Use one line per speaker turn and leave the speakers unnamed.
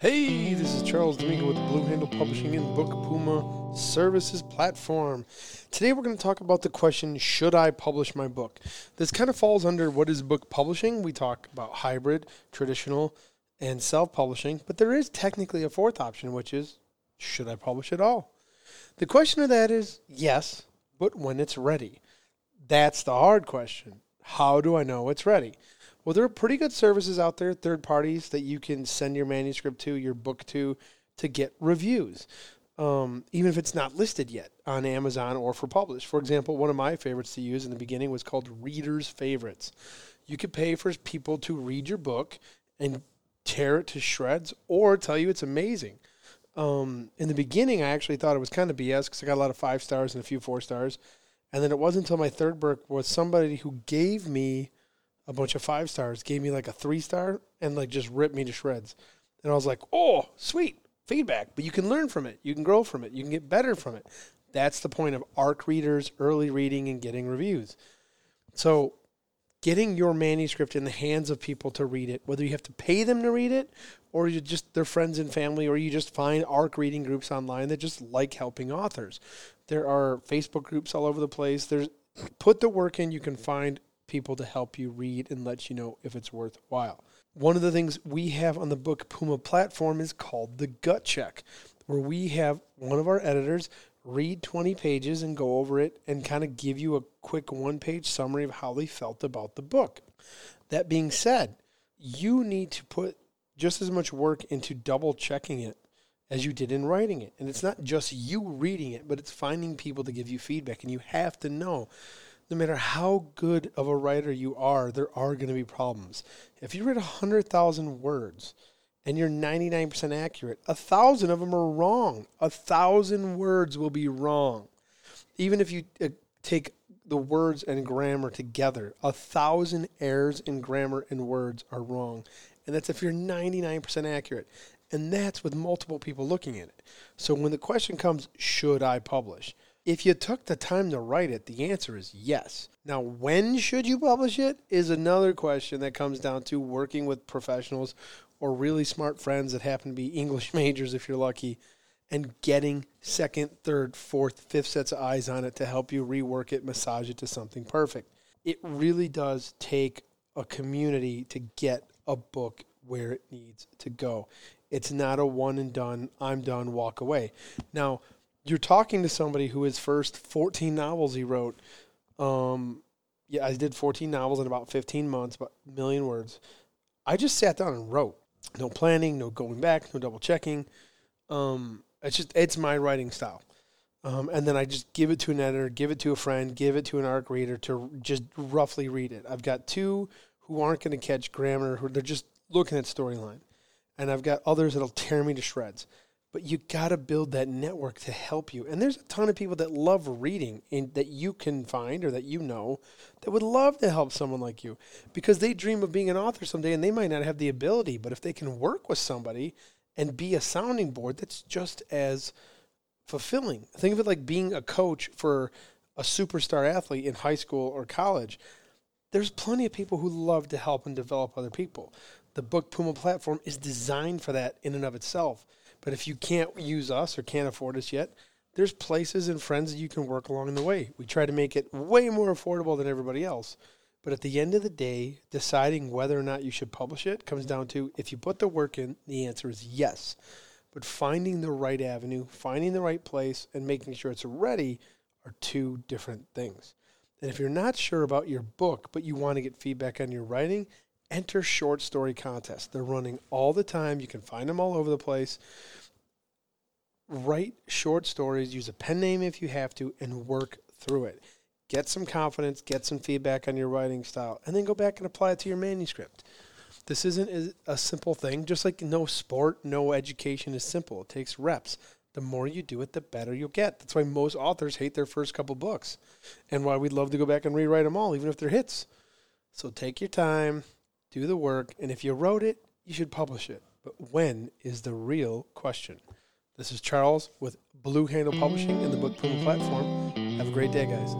Hey, this is Charles Domingo with Blue Handle Publishing and Book Puma Services Platform. Today we're going to talk about the question Should I publish my book? This kind of falls under what is book publishing. We talk about hybrid, traditional, and self publishing, but there is technically a fourth option, which is Should I publish at all? The question of that is yes, but when it's ready. That's the hard question. How do I know it's ready? Well, there are pretty good services out there, third parties that you can send your manuscript to, your book to, to get reviews, um, even if it's not listed yet on Amazon or for publish. For example, one of my favorites to use in the beginning was called Reader's Favorites. You could pay for people to read your book and tear it to shreds or tell you it's amazing. Um, in the beginning, I actually thought it was kind of BS because I got a lot of five stars and a few four stars. And then it wasn't until my third book was somebody who gave me a bunch of five stars, gave me like a three star, and like just ripped me to shreds. And I was like, oh, sweet feedback. But you can learn from it. You can grow from it. You can get better from it. That's the point of ARC readers, early reading, and getting reviews. So, getting your manuscript in the hands of people to read it, whether you have to pay them to read it, or you just their friends and family, or you just find ARC reading groups online that just like helping authors. There are Facebook groups all over the place. There's put the work in. You can find people to help you read and let you know if it's worthwhile. One of the things we have on the Book Puma platform is called the gut check, where we have one of our editors read 20 pages and go over it and kind of give you a quick one page summary of how they felt about the book. That being said, you need to put just as much work into double checking it as you did in writing it. And it's not just you reading it, but it's finding people to give you feedback. And you have to know no matter how good of a writer you are, there are going to be problems. If you read 100,000 words and you're 99% accurate, a thousand of them are wrong. A thousand words will be wrong. Even if you uh, take the words and grammar together, a thousand errors in grammar and words are wrong. And that's if you're 99% accurate. And that's with multiple people looking at it. So when the question comes, should I publish? If you took the time to write it, the answer is yes. Now, when should you publish it is another question that comes down to working with professionals or really smart friends that happen to be English majors if you're lucky and getting second, third, fourth, fifth sets of eyes on it to help you rework it, massage it to something perfect. It really does take a community to get a book where it needs to go. It's not a one and done, I'm done, walk away. Now, you're talking to somebody who his first 14 novels he wrote. Um, yeah, I did 14 novels in about 15 months, about a million words. I just sat down and wrote. No planning, no going back, no double checking. Um, it's just it's my writing style. Um, and then I just give it to an editor, give it to a friend, give it to an ARC reader to just roughly read it. I've got two who aren't going to catch grammar, who they're just looking at storyline, and I've got others that'll tear me to shreds but you got to build that network to help you. And there's a ton of people that love reading and that you can find or that you know that would love to help someone like you because they dream of being an author someday and they might not have the ability, but if they can work with somebody and be a sounding board, that's just as fulfilling. Think of it like being a coach for a superstar athlete in high school or college. There's plenty of people who love to help and develop other people. The Book Puma platform is designed for that in and of itself but if you can't use us or can't afford us yet, there's places and friends that you can work along the way. We try to make it way more affordable than everybody else. But at the end of the day, deciding whether or not you should publish it comes down to if you put the work in, the answer is yes. But finding the right avenue, finding the right place, and making sure it's ready are two different things. And if you're not sure about your book, but you want to get feedback on your writing, enter short story contests. They're running all the time. You can find them all over the place. Write short stories, use a pen name if you have to, and work through it. Get some confidence, get some feedback on your writing style, and then go back and apply it to your manuscript. This isn't a simple thing, just like no sport, no education is simple. It takes reps. The more you do it, the better you'll get. That's why most authors hate their first couple books, and why we'd love to go back and rewrite them all, even if they're hits. So take your time, do the work, and if you wrote it, you should publish it. But when is the real question? This is Charles with Blue Handle Publishing and the Book Puma platform. Have a great day, guys.